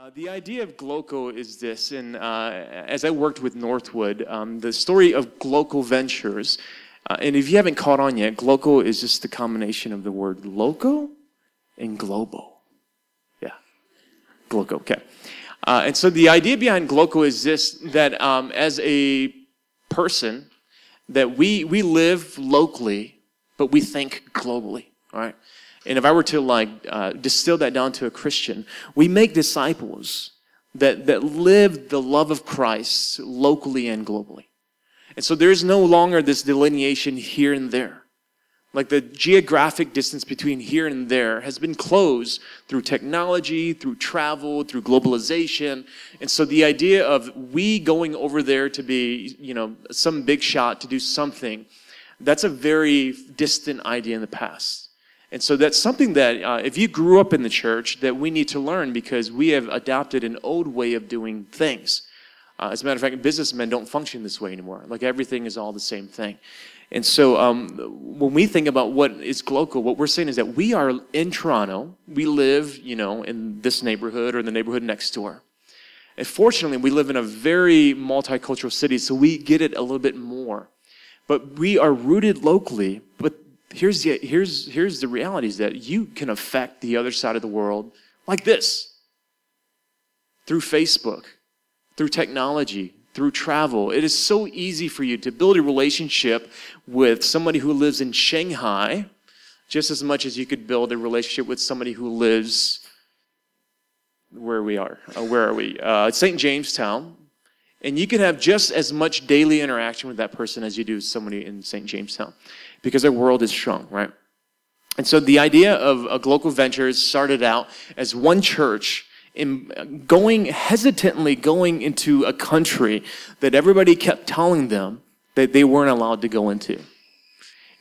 Uh, the idea of Glocal is this, and uh, as I worked with Northwood, um, the story of Glocal Ventures, uh, and if you haven't caught on yet, Glocal is just the combination of the word local and global. Yeah, Glocal, okay. Uh, and so the idea behind Glocal is this, that um, as a person, that we, we live locally, but we think globally, all right? And if I were to like uh, distill that down to a Christian, we make disciples that, that live the love of Christ locally and globally. And so there is no longer this delineation here and there. Like the geographic distance between here and there has been closed through technology, through travel, through globalization. And so the idea of we going over there to be, you know, some big shot to do something, that's a very distant idea in the past. And so that's something that, uh, if you grew up in the church, that we need to learn because we have adopted an old way of doing things. Uh, as a matter of fact, businessmen don't function this way anymore. Like everything is all the same thing. And so um, when we think about what is Glocal, what we're saying is that we are in Toronto. We live, you know, in this neighborhood or the neighborhood next door. And fortunately, we live in a very multicultural city, so we get it a little bit more. But we are rooted locally, but here's the, here's, here's the reality is that you can affect the other side of the world like this through Facebook, through technology, through travel. It is so easy for you to build a relationship with somebody who lives in Shanghai just as much as you could build a relationship with somebody who lives where we are. Uh, where are we? Uh, St. James Town. And you can have just as much daily interaction with that person as you do with somebody in St. James Town because their world is strong, right? And so the idea of a Glocal Ventures started out as one church in going hesitantly going into a country that everybody kept telling them that they weren't allowed to go into.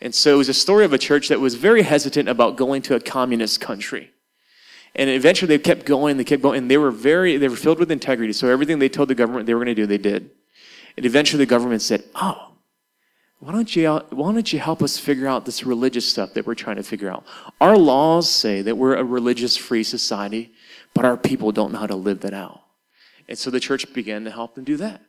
And so it was a story of a church that was very hesitant about going to a communist country. And eventually they kept going, they kept going, and they were very, they were filled with integrity. So everything they told the government they were going to do, they did. And eventually the government said, oh, why don't you why don't you help us figure out this religious stuff that we're trying to figure out? Our laws say that we're a religious free society but our people don't know how to live that out. And so the church began to help them do that.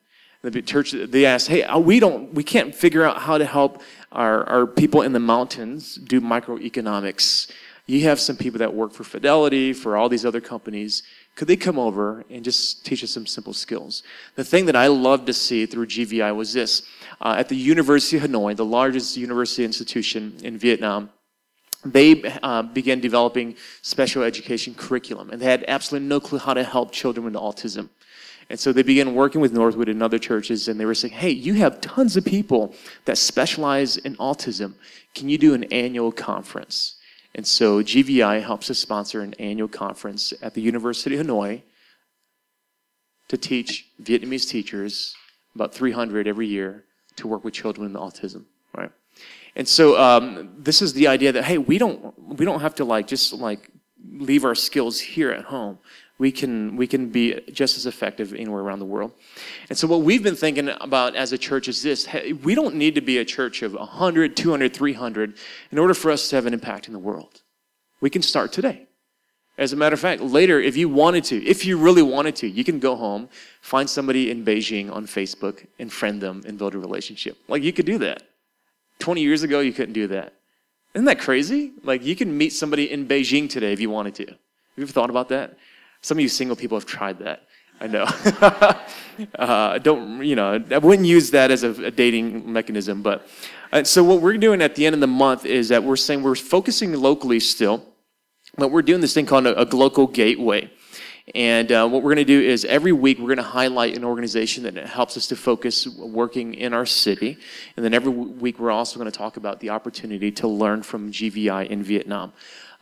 The church they asked hey uh, we don't we can't figure out how to help our, our people in the mountains do microeconomics. You have some people that work for fidelity for all these other companies. Could they come over and just teach us some simple skills? The thing that i loved to see through gvi was this uh, at the University of Hanoi, the largest university institution in Vietnam, they uh, began developing special education curriculum, and they had absolutely no clue how to help children with autism. And so they began working with Northwood and other churches, and they were saying, hey, you have tons of people that specialize in autism. Can you do an annual conference? And so GVI helps us sponsor an annual conference at the University of Hanoi to teach Vietnamese teachers, about 300 every year, to work with children with autism, right? And so um, this is the idea that hey, we don't we don't have to like just like leave our skills here at home. We can we can be just as effective anywhere around the world. And so what we've been thinking about as a church is this: hey, we don't need to be a church of 100, 200, 300 in order for us to have an impact in the world. We can start today. As a matter of fact, later, if you wanted to, if you really wanted to, you can go home, find somebody in Beijing on Facebook, and friend them and build a relationship. Like, you could do that. 20 years ago, you couldn't do that. Isn't that crazy? Like, you can meet somebody in Beijing today if you wanted to. Have you ever thought about that? Some of you single people have tried that. I know. uh, don't, you know, I wouldn't use that as a, a dating mechanism. But uh, so, what we're doing at the end of the month is that we're saying we're focusing locally still but we're doing this thing called a, a Glocal Gateway. And uh, what we're going to do is every week we're going to highlight an organization that helps us to focus working in our city. And then every week we're also going to talk about the opportunity to learn from GVI in Vietnam.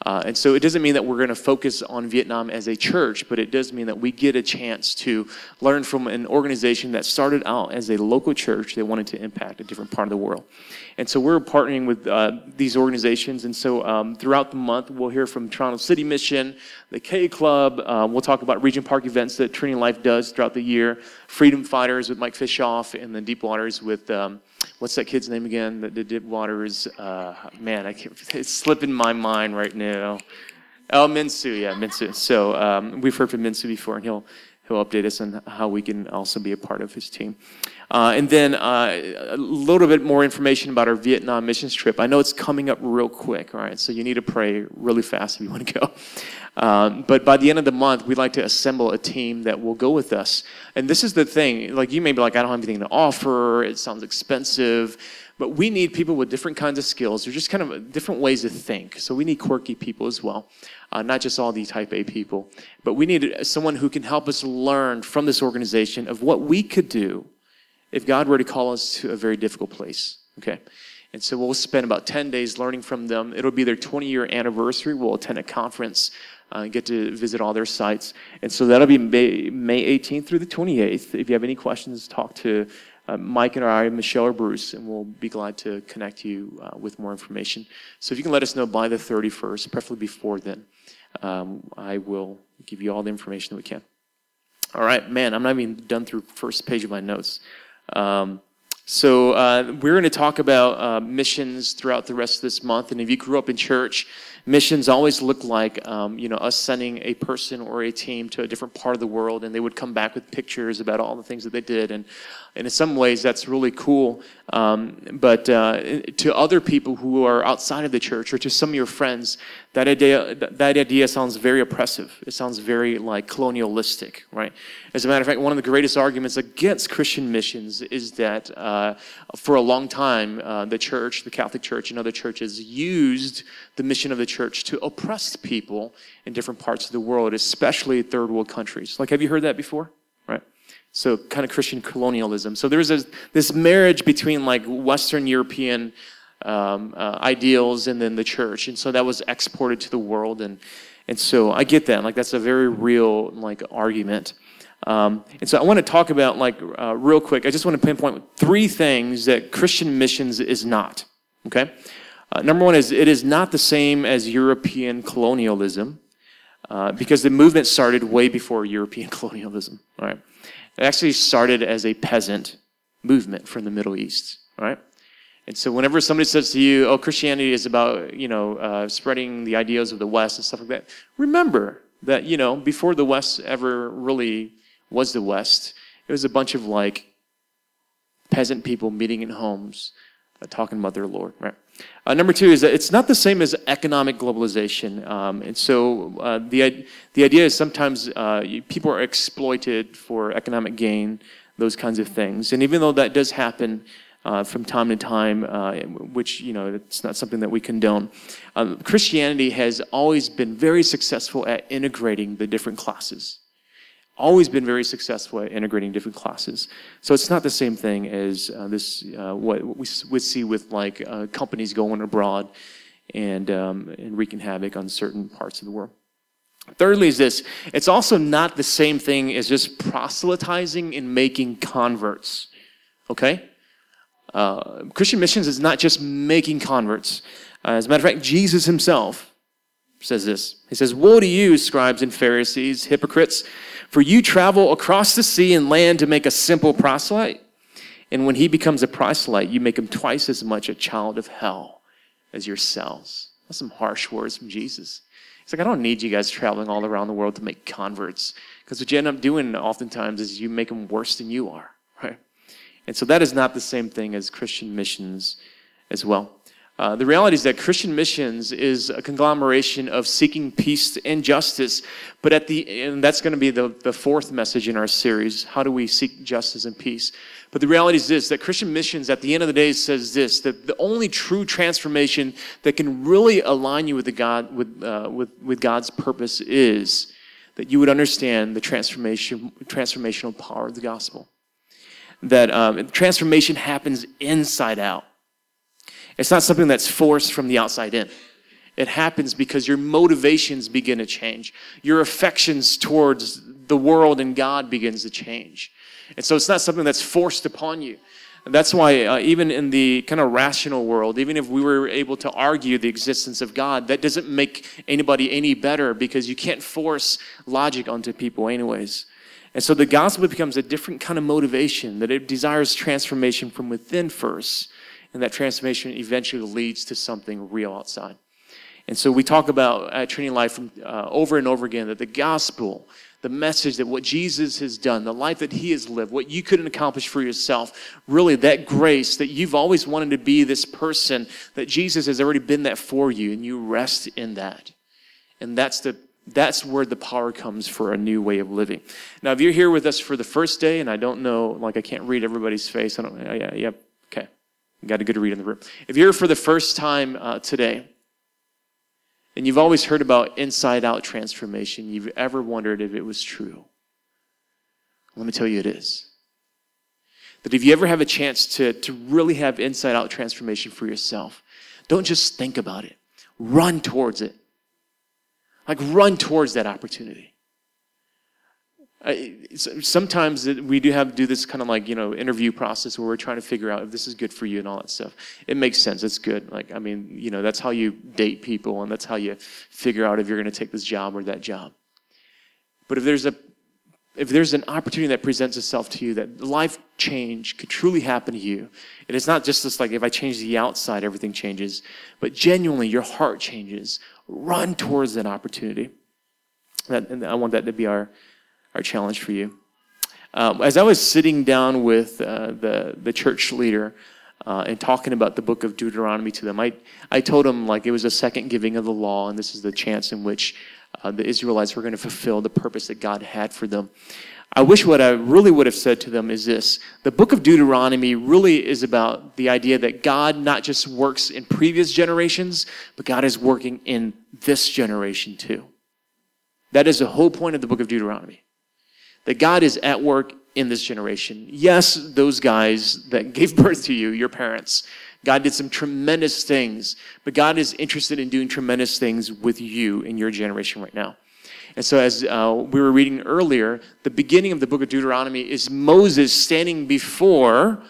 Uh, and so it doesn't mean that we're going to focus on Vietnam as a church, but it does mean that we get a chance to learn from an organization that started out as a local church. They wanted to impact a different part of the world. And so we're partnering with uh, these organizations. And so um, throughout the month, we'll hear from Toronto City Mission, the K Club. Uh, we'll talk about Regent Park events that Trinity Life does throughout the year, Freedom Fighters with Mike Fishoff, and then Deep Waters with. Um, what's that kid's name again? The, Deep Waters. Uh, man, I can't, it's slipping my mind right now. Oh, Minsu, yeah, Minsu. So um, we've heard from Minsu before, and he'll he'll update us on how we can also be a part of his team. Uh, and then uh, a little bit more information about our Vietnam missions trip. I know it's coming up real quick, all right? So you need to pray really fast if you want to go. Um, but by the end of the month, we'd like to assemble a team that will go with us. And this is the thing like, you may be like, I don't have anything to offer, it sounds expensive. But we need people with different kinds of skills. They're just kind of different ways to think. So we need quirky people as well, uh, not just all the type A people. But we need someone who can help us learn from this organization of what we could do if God were to call us to a very difficult place. Okay? And so we'll spend about 10 days learning from them. It'll be their 20 year anniversary. We'll attend a conference, uh, get to visit all their sites. And so that'll be May, May 18th through the 28th. If you have any questions, talk to uh, Mike and I, Michelle or Bruce, and we'll be glad to connect you uh, with more information. So if you can let us know by the 31st, preferably before then, um, I will give you all the information that we can. All right, man, I'm not even done through first page of my notes. Um, so uh, we're going to talk about uh, missions throughout the rest of this month. And if you grew up in church, missions always look like um, you know us sending a person or a team to a different part of the world, and they would come back with pictures about all the things that they did. And, and in some ways, that's really cool. Um, but uh, to other people who are outside of the church, or to some of your friends, that idea that idea sounds very oppressive. It sounds very like colonialistic, right? As a matter of fact, one of the greatest arguments against Christian missions is that uh, for a long time, uh, the church, the Catholic Church, and other churches used the mission of the church to oppress people in different parts of the world, especially third world countries. Like, have you heard that before? Right? So, kind of Christian colonialism. So, there's this, this marriage between like Western European um, uh, ideals and then the church. And so that was exported to the world. And, and so I get that. Like, that's a very real like argument. Um, and so I want to talk about, like, uh, real quick, I just want to pinpoint three things that Christian missions is not. Okay? Uh, number one is it is not the same as European colonialism uh, because the movement started way before European colonialism. Right? It actually started as a peasant movement from the Middle East. Right? And so whenever somebody says to you, oh, Christianity is about, you know, uh, spreading the ideas of the West and stuff like that, remember that, you know, before the West ever really was the West, it was a bunch of like peasant people meeting in homes, talking about their Lord, right? Uh, number two is that it's not the same as economic globalization. Um, and so uh, the, the idea is sometimes uh, people are exploited for economic gain, those kinds of things. And even though that does happen, uh, from time to time, uh, which, you know, it's not something that we condone. Um, Christianity has always been very successful at integrating the different classes always been very successful at integrating different classes. So it's not the same thing as uh, this uh, what we would see with like uh, companies going abroad and um, and wreaking havoc on certain parts of the world. Thirdly, is this it's also not the same thing as just proselytizing and making converts. Okay? Uh, Christian missions is not just making converts. Uh, as a matter of fact, Jesus himself says this. He says, Woe to you, scribes and Pharisees, hypocrites! For you travel across the sea and land to make a simple proselyte. And when he becomes a proselyte, you make him twice as much a child of hell as yourselves. That's some harsh words from Jesus. He's like, I don't need you guys traveling all around the world to make converts. Because what you end up doing oftentimes is you make them worse than you are, right? And so that is not the same thing as Christian missions as well. Uh, the reality is that Christian missions is a conglomeration of seeking peace and justice, but at the and that's going to be the, the fourth message in our series. How do we seek justice and peace? But the reality is this: that Christian missions, at the end of the day, says this: that the only true transformation that can really align you with the God with uh, with with God's purpose is that you would understand the transformation transformational power of the gospel. That um, transformation happens inside out. It's not something that's forced from the outside in. It happens because your motivations begin to change. Your affections towards the world and God begins to change. And so it's not something that's forced upon you. That's why, uh, even in the kind of rational world, even if we were able to argue the existence of God, that doesn't make anybody any better because you can't force logic onto people, anyways. And so the gospel becomes a different kind of motivation that it desires transformation from within first and that transformation eventually leads to something real outside. And so we talk about at Trinity Life from, uh, over and over again that the gospel, the message that what Jesus has done, the life that he has lived, what you couldn't accomplish for yourself, really that grace that you've always wanted to be this person, that Jesus has already been that for you, and you rest in that. And that's the that's where the power comes for a new way of living. Now, if you're here with us for the first day, and I don't know, like I can't read everybody's face. I don't. Yeah, yeah. Got a good read in the room. If you're for the first time uh, today, and you've always heard about inside out transformation, you've ever wondered if it was true. Let me tell you, it is. That if you ever have a chance to, to really have inside out transformation for yourself, don't just think about it, run towards it. Like, run towards that opportunity. Sometimes we do have to do this kind of like you know interview process where we're trying to figure out if this is good for you and all that stuff. It makes sense. It's good. Like i mean you know that's how you date people and that's how you figure out if you're going to take this job or that job. But if there's a if there's an opportunity that presents itself to you that life change could truly happen to you and it's not just this like if i change the outside everything changes but genuinely your heart changes run towards that opportunity. That, and I want that to be our, our challenge for you. Um, as I was sitting down with uh, the, the church leader uh, and talking about the book of Deuteronomy to them, I, I told them like it was a second giving of the law, and this is the chance in which uh, the Israelites were going to fulfill the purpose that God had for them. I wish what I really would have said to them is this the book of Deuteronomy really is about the idea that God not just works in previous generations, but God is working in this generation too. That is the whole point of the book of Deuteronomy. That God is at work in this generation. Yes, those guys that gave birth to you, your parents, God did some tremendous things, but God is interested in doing tremendous things with you in your generation right now. And so, as uh, we were reading earlier, the beginning of the book of Deuteronomy is Moses standing before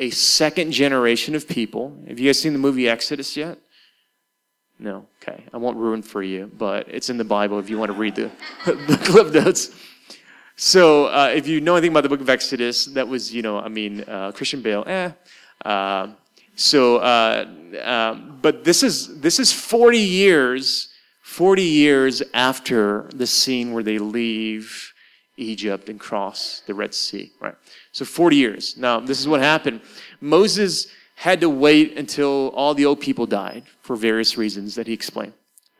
a second generation of people. Have you guys seen the movie Exodus yet? No? Okay. I won't ruin for you, but it's in the Bible if you want to read the, the clip notes. So, uh, if you know anything about the book of Exodus, that was, you know, I mean, uh, Christian Bale, eh. Uh, so, uh, um, but this is this is 40 years 40 years after the scene where they leave Egypt and cross the Red Sea, right? So 40 years. Now, this is what happened. Moses had to wait until all the old people died for various reasons that he explained.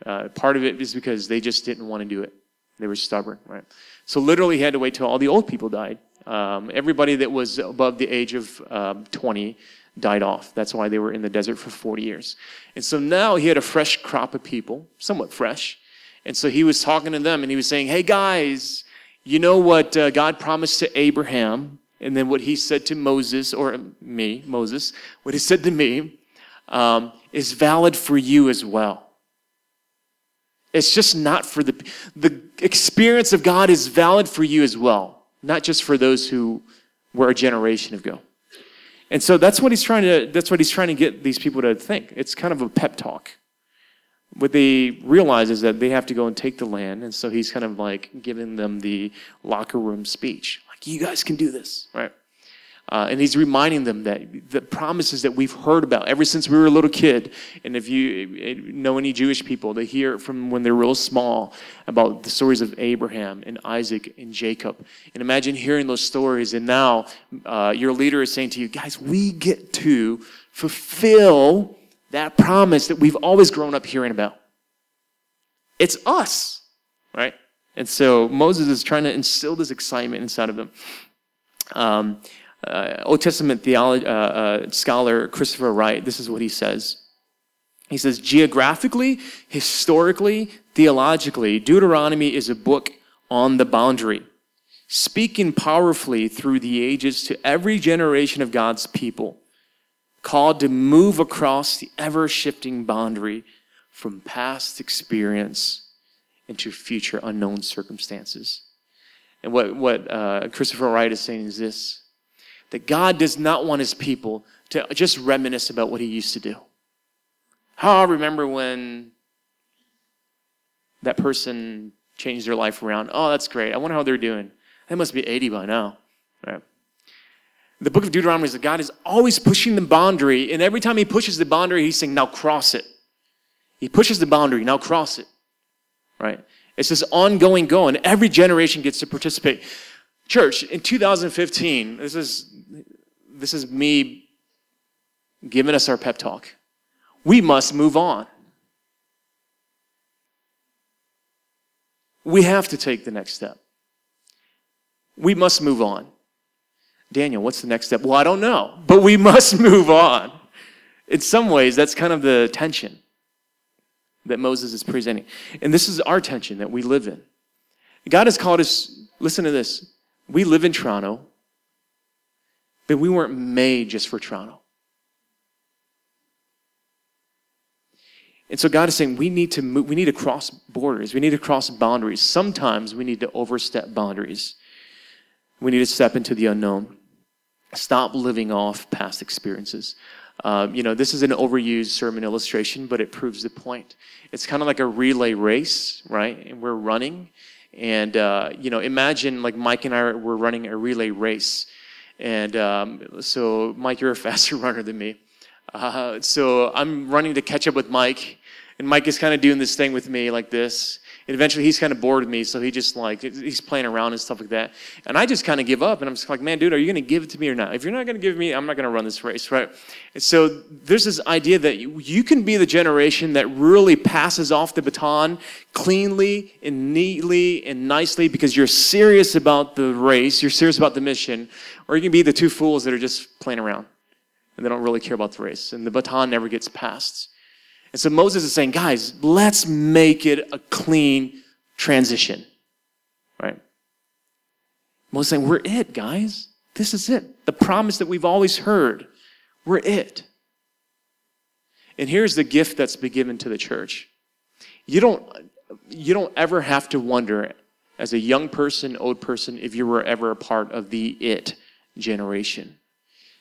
Uh, part of it is because they just didn't want to do it. They were stubborn, right? So literally, he had to wait till all the old people died. Um, everybody that was above the age of um, 20 died off. That's why they were in the desert for 40 years. And so now he had a fresh crop of people, somewhat fresh. And so he was talking to them and he was saying, Hey guys, you know what uh, God promised to Abraham? And then what he said to Moses, or me, Moses, what he said to me um, is valid for you as well. It's just not for the, the experience of God is valid for you as well, not just for those who were a generation ago. And so that's what he's trying to that's what he's trying to get these people to think. It's kind of a pep talk. What they realize is that they have to go and take the land, and so he's kind of like giving them the locker room speech. Like, you guys can do this, right? Uh, and he's reminding them that the promises that we've heard about ever since we were a little kid. And if you know any Jewish people, they hear from when they're real small about the stories of Abraham and Isaac and Jacob. And imagine hearing those stories. And now uh, your leader is saying to you, guys, we get to fulfill that promise that we've always grown up hearing about. It's us, right? And so Moses is trying to instill this excitement inside of them. Um, uh, Old Testament theology, uh, uh, scholar Christopher Wright, this is what he says. He says, geographically, historically, theologically, Deuteronomy is a book on the boundary, speaking powerfully through the ages to every generation of God's people, called to move across the ever shifting boundary from past experience into future unknown circumstances. And what, what uh, Christopher Wright is saying is this that God does not want his people to just reminisce about what he used to do. How I remember when that person changed their life around. Oh, that's great. I wonder how they're doing. They must be 80 by now. Right? The book of Deuteronomy is that God is always pushing the boundary, and every time he pushes the boundary, he's saying, now cross it. He pushes the boundary, now cross it. Right? It's this ongoing goal, and every generation gets to participate. Church, in 2015, this is this is me giving us our pep talk. We must move on. We have to take the next step. We must move on. Daniel, what's the next step? Well, I don't know, but we must move on. In some ways, that's kind of the tension that Moses is presenting. And this is our tension that we live in. God has called us, listen to this. We live in Toronto, but we weren't made just for Toronto. And so God is saying we need to move, we need to cross borders. We need to cross boundaries. Sometimes we need to overstep boundaries. We need to step into the unknown. Stop living off past experiences. Uh, you know, this is an overused sermon illustration, but it proves the point. It's kind of like a relay race, right? And we're running. And, uh, you know, imagine like Mike and I were running a relay race. And um, so, Mike, you're a faster runner than me. Uh, so I'm running to catch up with Mike. And Mike is kind of doing this thing with me like this. And eventually he's kind of bored with me, so he just like, he's playing around and stuff like that. And I just kind of give up, and I'm just like, man, dude, are you going to give it to me or not? If you're not going to give me, I'm not going to run this race, right? And so there's this idea that you can be the generation that really passes off the baton cleanly and neatly and nicely because you're serious about the race, you're serious about the mission, or you can be the two fools that are just playing around and they don't really care about the race, and the baton never gets passed. And so Moses is saying, guys, let's make it a clean transition. Right? Moses saying, we're it, guys. This is it. The promise that we've always heard. We're it. And here's the gift that's been given to the church. You don't, you don't ever have to wonder, as a young person, old person, if you were ever a part of the it generation.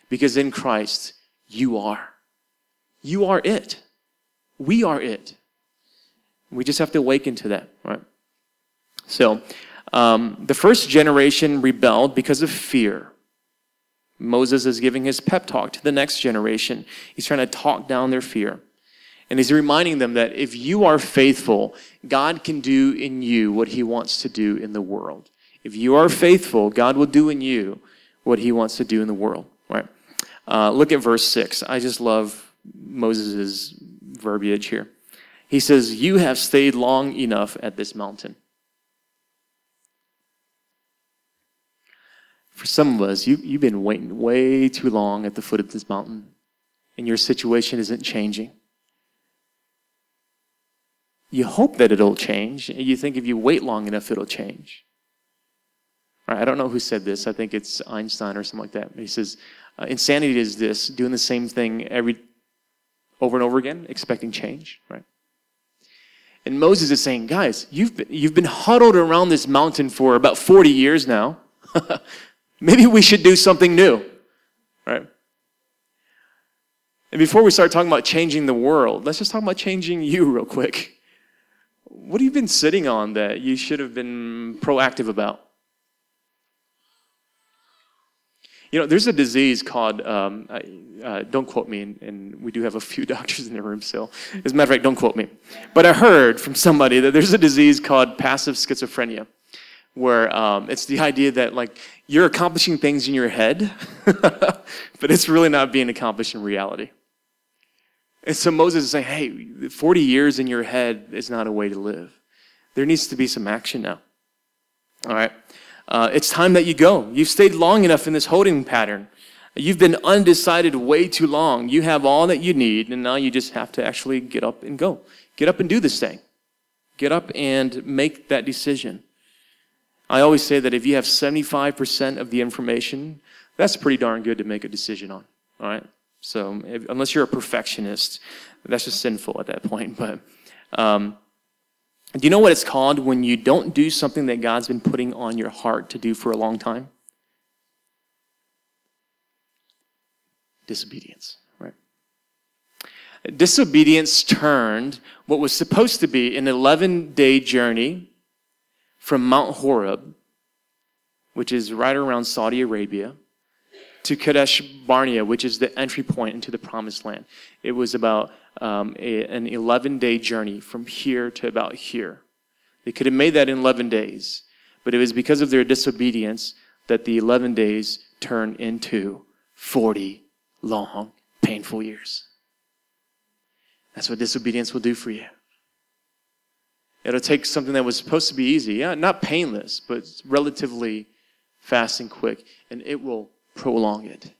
Because in Christ, you are. You are it. We are it. We just have to awaken to that, right? So, um, the first generation rebelled because of fear. Moses is giving his pep talk to the next generation. He's trying to talk down their fear. And he's reminding them that if you are faithful, God can do in you what he wants to do in the world. If you are faithful, God will do in you what he wants to do in the world, right? Uh, look at verse 6. I just love Moses' verbiage here. He says, You have stayed long enough at this mountain. For some of us, you, you've been waiting way too long at the foot of this mountain, and your situation isn't changing. You hope that it'll change, and you think if you wait long enough, it'll change. I don't know who said this. I think it's Einstein or something like that. He says, uh, insanity is this doing the same thing every over and over again, expecting change, right? And Moses is saying, guys, you've been, you've been huddled around this mountain for about 40 years now. Maybe we should do something new, right? And before we start talking about changing the world, let's just talk about changing you real quick. What have you been sitting on that you should have been proactive about? You know, there's a disease called, um, uh, don't quote me, and, and, we do have a few doctors in the room still. As a matter of fact, don't quote me. But I heard from somebody that there's a disease called passive schizophrenia, where um, it's the idea that, like, you're accomplishing things in your head, but it's really not being accomplished in reality. And so Moses is saying, hey, 40 years in your head is not a way to live. There needs to be some action now. All right? Uh, it's time that you go. You've stayed long enough in this holding pattern. You've been undecided way too long. You have all that you need, and now you just have to actually get up and go. Get up and do this thing. Get up and make that decision. I always say that if you have 75% of the information, that's pretty darn good to make a decision on. All right? So, if, unless you're a perfectionist, that's just sinful at that point. But, um, do you know what it's called when you don't do something that God's been putting on your heart to do for a long time? Disobedience, right? Disobedience turned what was supposed to be an 11 day journey from Mount Horeb, which is right around Saudi Arabia, to Kadesh Barnea, which is the entry point into the promised land. It was about um, a, an 11 day journey from here to about here. They could have made that in 11 days, but it was because of their disobedience that the 11 days turned into 40 long, painful years. That's what disobedience will do for you. It'll take something that was supposed to be easy, yeah, not painless, but relatively fast and quick, and it will prolong it.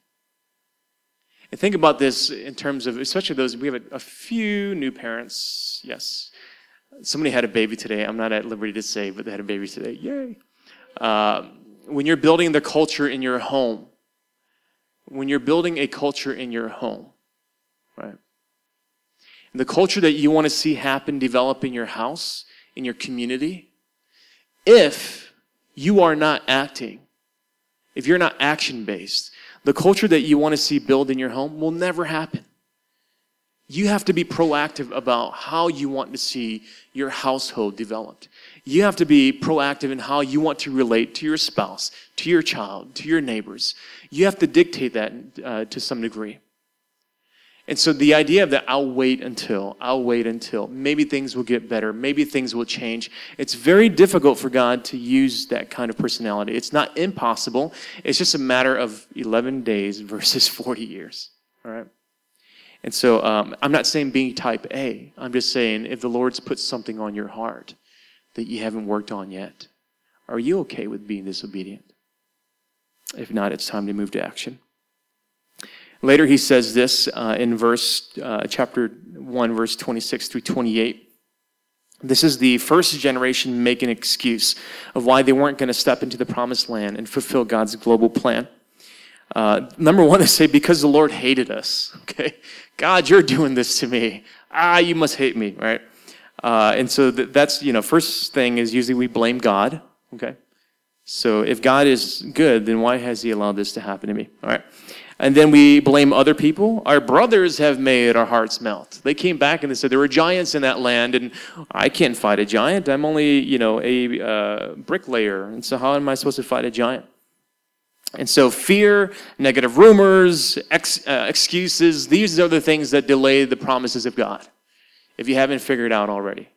And think about this in terms of, especially those, we have a, a few new parents. Yes. Somebody had a baby today. I'm not at liberty to say, but they had a baby today. Yay. Uh, when you're building the culture in your home, when you're building a culture in your home, right? And the culture that you want to see happen, develop in your house, in your community, if you are not acting, if you're not action based, the culture that you want to see build in your home will never happen. You have to be proactive about how you want to see your household developed. You have to be proactive in how you want to relate to your spouse, to your child, to your neighbors. You have to dictate that uh, to some degree. And so the idea of that I'll wait until, I'll wait until, maybe things will get better, maybe things will change. It's very difficult for God to use that kind of personality. It's not impossible. It's just a matter of 11 days versus 40 years. All right? And so um, I'm not saying being type A. I'm just saying if the Lord's put something on your heart that you haven't worked on yet, are you okay with being disobedient? If not, it's time to move to action. Later, he says this uh, in verse, uh, chapter 1, verse 26 through 28. This is the first generation making an excuse of why they weren't going to step into the promised land and fulfill God's global plan. Uh, number one, they say, because the Lord hated us. Okay? God, you're doing this to me. Ah, you must hate me, right? Uh, and so th- that's, you know, first thing is usually we blame God. Okay? So if God is good, then why has he allowed this to happen to me? All right? And then we blame other people. Our brothers have made our hearts melt. They came back and they said there were giants in that land, and I can't fight a giant. I'm only, you know, a uh, bricklayer, and so how am I supposed to fight a giant? And so, fear, negative rumors, ex, uh, excuses, these are the things that delay the promises of God, if you haven't figured out already.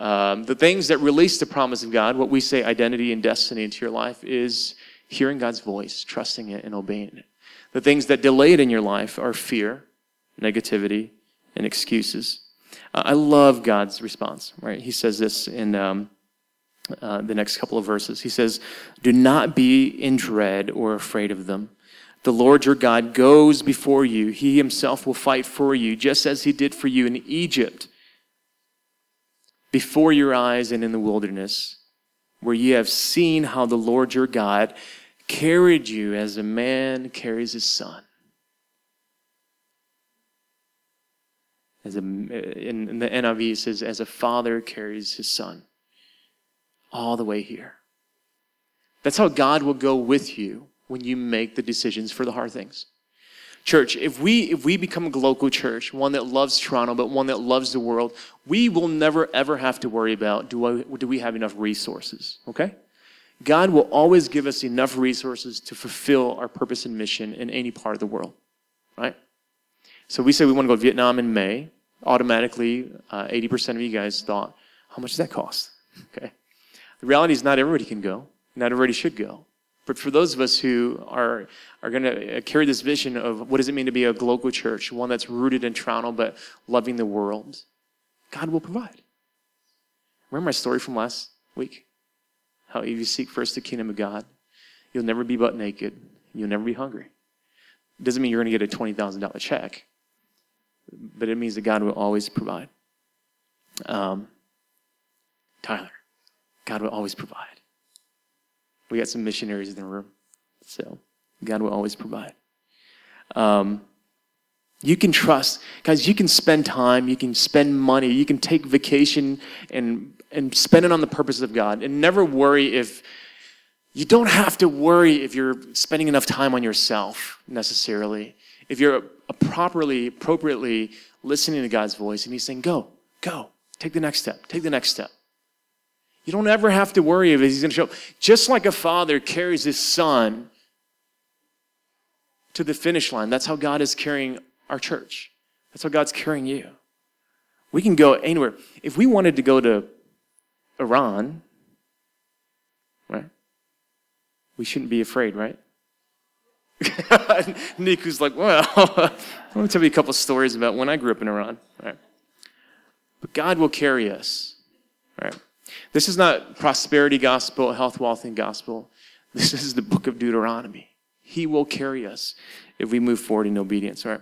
Um, the things that release the promise of God, what we say identity and destiny into your life, is hearing God's voice, trusting it, and obeying it. The things that delay it in your life are fear, negativity, and excuses. Uh, I love God's response, right? He says this in um, uh, the next couple of verses. He says, Do not be in dread or afraid of them. The Lord your God goes before you. He himself will fight for you, just as he did for you in Egypt, before your eyes and in the wilderness, where ye have seen how the Lord your God carried you as a man carries his son. As a, in, in the NIV, says, as a father carries his son all the way here. That's how God will go with you when you make the decisions for the hard things. Church, if we if we become a local church, one that loves Toronto, but one that loves the world, we will never ever have to worry about do I, do we have enough resources? Okay? God will always give us enough resources to fulfill our purpose and mission in any part of the world, right? So we say we want to go to Vietnam in May. Automatically, uh, 80% of you guys thought, how much does that cost? Okay. The reality is not everybody can go. Not everybody should go. But for those of us who are, are going to uh, carry this vision of what does it mean to be a global church, one that's rooted in Toronto but loving the world, God will provide. Remember my story from last week? How if you seek first the kingdom of God, you'll never be butt naked. You'll never be hungry. It doesn't mean you're going to get a $20,000 check, but it means that God will always provide. Um, Tyler, God will always provide. We got some missionaries in the room, so God will always provide. Um, you can trust, guys, you can spend time, you can spend money, you can take vacation and and spend it on the purposes of God and never worry if you don't have to worry if you're spending enough time on yourself necessarily. If you're properly, appropriately listening to God's voice and He's saying, go, go, take the next step, take the next step. You don't ever have to worry if He's going to show up. Just like a father carries his son to the finish line. That's how God is carrying our church. That's how God's carrying you. We can go anywhere. If we wanted to go to Iran, right? We shouldn't be afraid, right? Niku's like, well, I want to tell you a couple stories about when I grew up in Iran. Right? But God will carry us. Right? This is not prosperity gospel, health, wealth, and gospel. This is the book of Deuteronomy. He will carry us if we move forward in obedience. Right?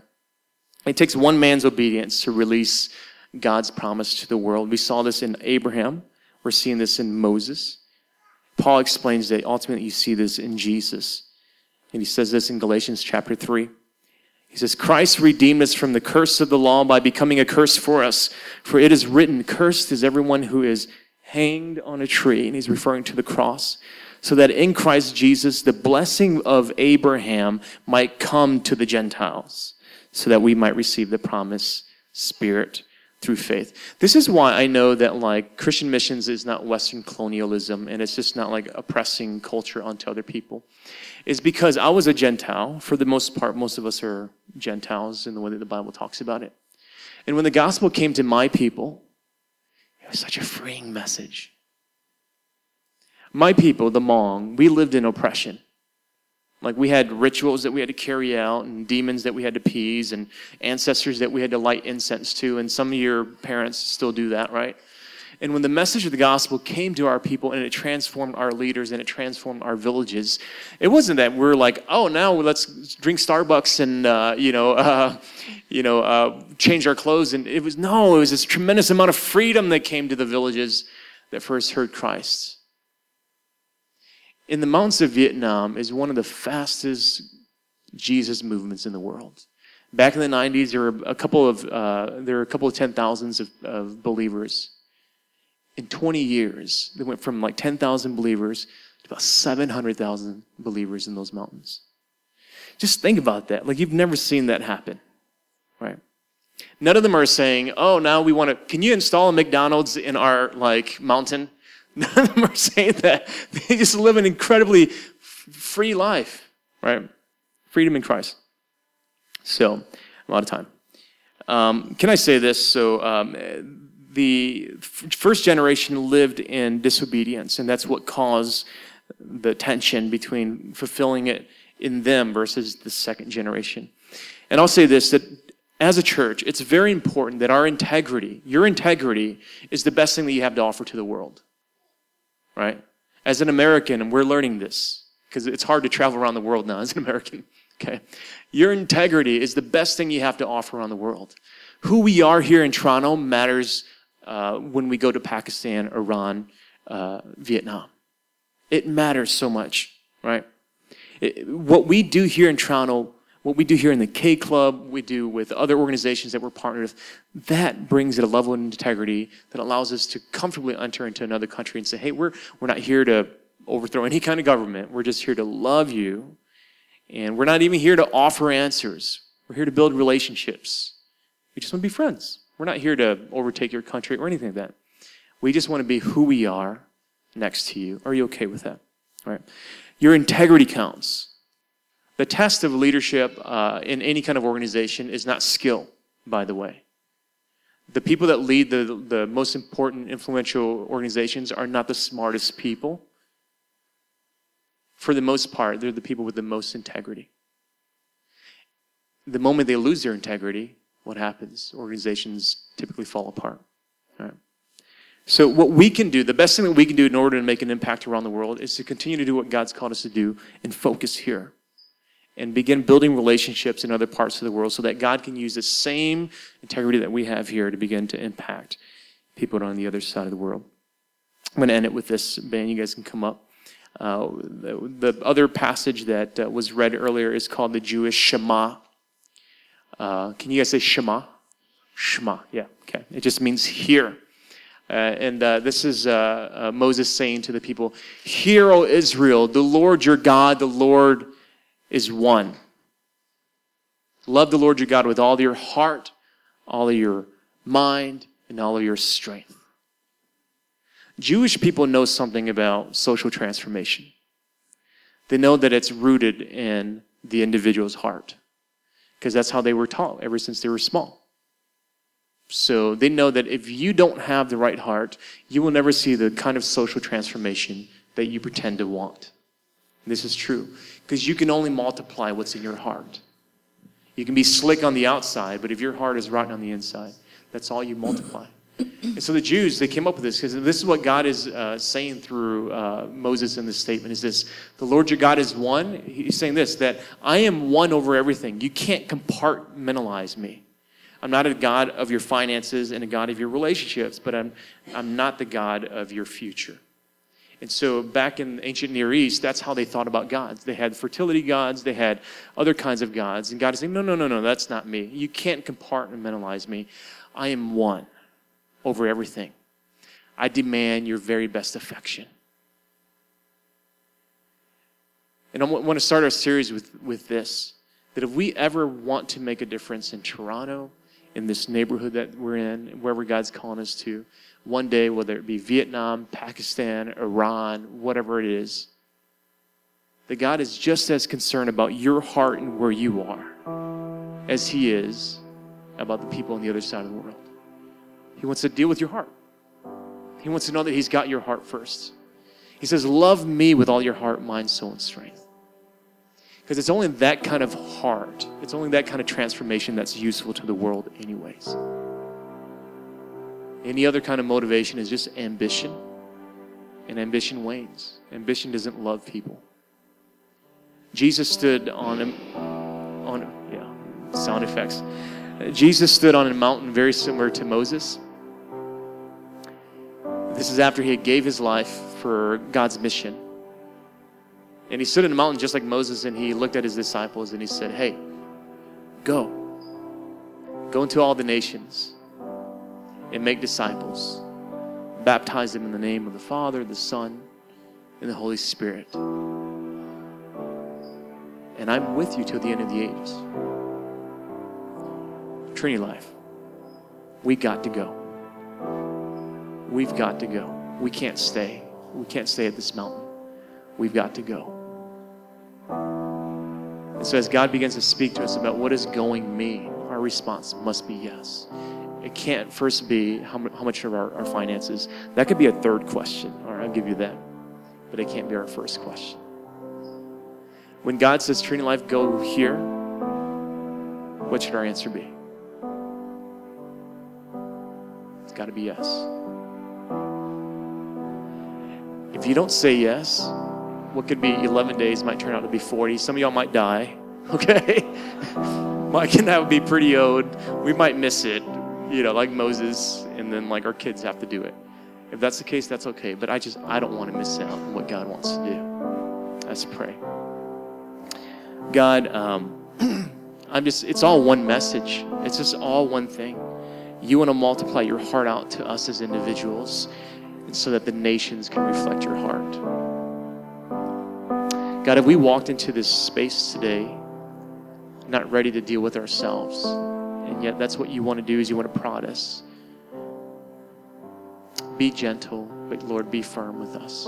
It takes one man's obedience to release God's promise to the world. We saw this in Abraham. We're seeing this in Moses. Paul explains that ultimately you see this in Jesus. And he says this in Galatians chapter 3. He says, Christ redeemed us from the curse of the law by becoming a curse for us. For it is written, Cursed is everyone who is hanged on a tree. And he's referring to the cross. So that in Christ Jesus, the blessing of Abraham might come to the Gentiles, so that we might receive the promised Spirit through faith. This is why I know that like Christian missions is not Western colonialism and it's just not like oppressing culture onto other people. Is because I was a Gentile. For the most part, most of us are Gentiles in the way that the Bible talks about it. And when the gospel came to my people, it was such a freeing message. My people, the Hmong, we lived in oppression. Like we had rituals that we had to carry out and demons that we had to appease and ancestors that we had to light incense to. And some of your parents still do that, right? And when the message of the gospel came to our people and it transformed our leaders and it transformed our villages, it wasn't that we're like, oh, now let's drink Starbucks and uh, you know, uh, you know, uh, change our clothes. And it was no, it was this tremendous amount of freedom that came to the villages that first heard Christ in the mountains of Vietnam is one of the fastest Jesus movements in the world. Back in the 90s, there were a couple of uh, there were a couple of ten thousands of, of believers. In 20 years, they went from like 10,000 believers to about 700,000 believers in those mountains. Just think about that. Like you've never seen that happen, right? None of them are saying, "Oh, now we want to. Can you install a McDonald's in our like mountain?" None of them are saying that. They just live an incredibly free life, right? Freedom in Christ. So, a lot of time. Um, can I say this? So, um, the first generation lived in disobedience, and that's what caused the tension between fulfilling it in them versus the second generation. And I'll say this that as a church, it's very important that our integrity, your integrity, is the best thing that you have to offer to the world right? As an American, and we're learning this because it's hard to travel around the world now as an American. Okay. Your integrity is the best thing you have to offer around the world. Who we are here in Toronto matters uh, when we go to Pakistan, Iran, uh, Vietnam. It matters so much, right? It, what we do here in Toronto, what we do here in the K Club, we do with other organizations that we're partnered with, that brings it a level of integrity that allows us to comfortably enter into another country and say, hey, we're, we're not here to overthrow any kind of government. We're just here to love you. And we're not even here to offer answers. We're here to build relationships. We just want to be friends. We're not here to overtake your country or anything like that. We just want to be who we are next to you. Are you okay with that? All right. Your integrity counts. The test of leadership uh, in any kind of organization is not skill, by the way. The people that lead the, the most important, influential organizations are not the smartest people. For the most part, they're the people with the most integrity. The moment they lose their integrity, what happens? Organizations typically fall apart. Right? So, what we can do, the best thing that we can do in order to make an impact around the world, is to continue to do what God's called us to do and focus here and begin building relationships in other parts of the world so that God can use the same integrity that we have here to begin to impact people on the other side of the world. I'm going to end it with this. band. you guys can come up. Uh, the, the, other passage that uh, was read earlier is called the Jewish Shema. Uh, can you guys say Shema? Shema, yeah, okay. It just means hear. Uh, and uh, this is uh, Moses saying to the people, Hear, O Israel, the Lord your God, the Lord is one. Love the Lord your God with all your heart, all of your mind, and all of your strength. Jewish people know something about social transformation. They know that it's rooted in the individual's heart. Because that's how they were taught ever since they were small. So they know that if you don't have the right heart, you will never see the kind of social transformation that you pretend to want. This is true because you can only multiply what's in your heart. You can be slick on the outside, but if your heart is rotten on the inside, that's all you multiply. And so the Jews, they came up with this because this is what God is uh, saying through uh, Moses in this statement is this, the Lord your God is one. He's saying this, that I am one over everything. You can't compartmentalize me. I'm not a God of your finances and a God of your relationships, but I'm, I'm not the God of your future. And so back in ancient Near East, that's how they thought about gods. They had fertility gods, they had other kinds of gods. And God is saying, no, no, no, no, that's not me. You can't compartmentalize me. I am one over everything. I demand your very best affection. And I want to start our series with, with this that if we ever want to make a difference in Toronto, in this neighborhood that we're in, wherever God's calling us to, one day, whether it be Vietnam, Pakistan, Iran, whatever it is, that God is just as concerned about your heart and where you are as He is about the people on the other side of the world. He wants to deal with your heart. He wants to know that He's got your heart first. He says, Love me with all your heart, mind, soul, and strength. Because it's only that kind of heart, it's only that kind of transformation that's useful to the world, anyways. Any other kind of motivation is just ambition, and ambition wanes. Ambition doesn't love people. Jesus stood on a, on yeah, sound effects. Jesus stood on a mountain very similar to Moses. This is after he gave his life for God's mission. And he stood in a mountain just like Moses and he looked at his disciples and he said, Hey, go. Go into all the nations and make disciples. Baptize them in the name of the Father, the Son, and the Holy Spirit. And I'm with you till the end of the ages. Trinity Life, we got to go. We've got to go. We can't stay. We can't stay at this mountain. We've got to go. And so, as God begins to speak to us about what does going mean, our response must be yes. It can't first be how, how much of our, our finances. That could be a third question. All right, I'll give you that. But it can't be our first question. When God says, Trinity Life, go here, what should our answer be? It's got to be yes. If you don't say yes, what could be 11 days might turn out to be 40. Some of y'all might die, okay? Mike and I would be pretty old. We might miss it, you know, like Moses, and then like our kids have to do it. If that's the case, that's okay. But I just, I don't want to miss out on what God wants to do. Let's pray. God, um, I'm just, it's all one message. It's just all one thing. You want to multiply your heart out to us as individuals so that the nations can reflect your heart. God, if we walked into this space today not ready to deal with ourselves, and yet that's what you want to do is you want to prod us. Be gentle, but Lord, be firm with us.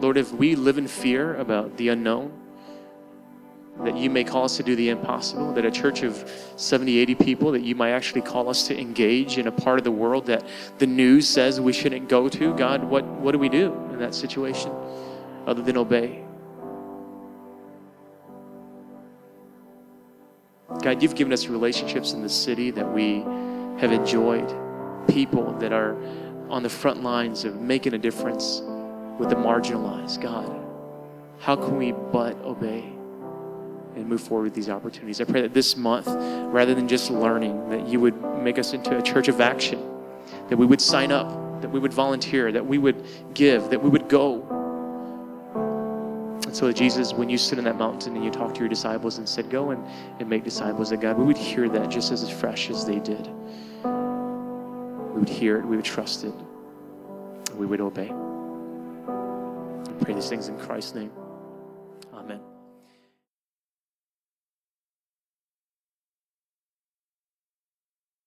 Lord, if we live in fear about the unknown, that you may call us to do the impossible, that a church of 70, 80 people, that you might actually call us to engage in a part of the world that the news says we shouldn't go to. God, what, what do we do in that situation other than obey? God, you've given us relationships in the city that we have enjoyed, people that are on the front lines of making a difference with the marginalized. God, how can we but obey? and move forward with these opportunities. I pray that this month, rather than just learning, that you would make us into a church of action, that we would sign up, that we would volunteer, that we would give, that we would go. So, Jesus, when you stood in that mountain and you talked to your disciples and said, Go and, and make disciples, that God, we would hear that just as fresh as they did. We would hear it, we would trust it, we would obey. I pray these things in Christ's name.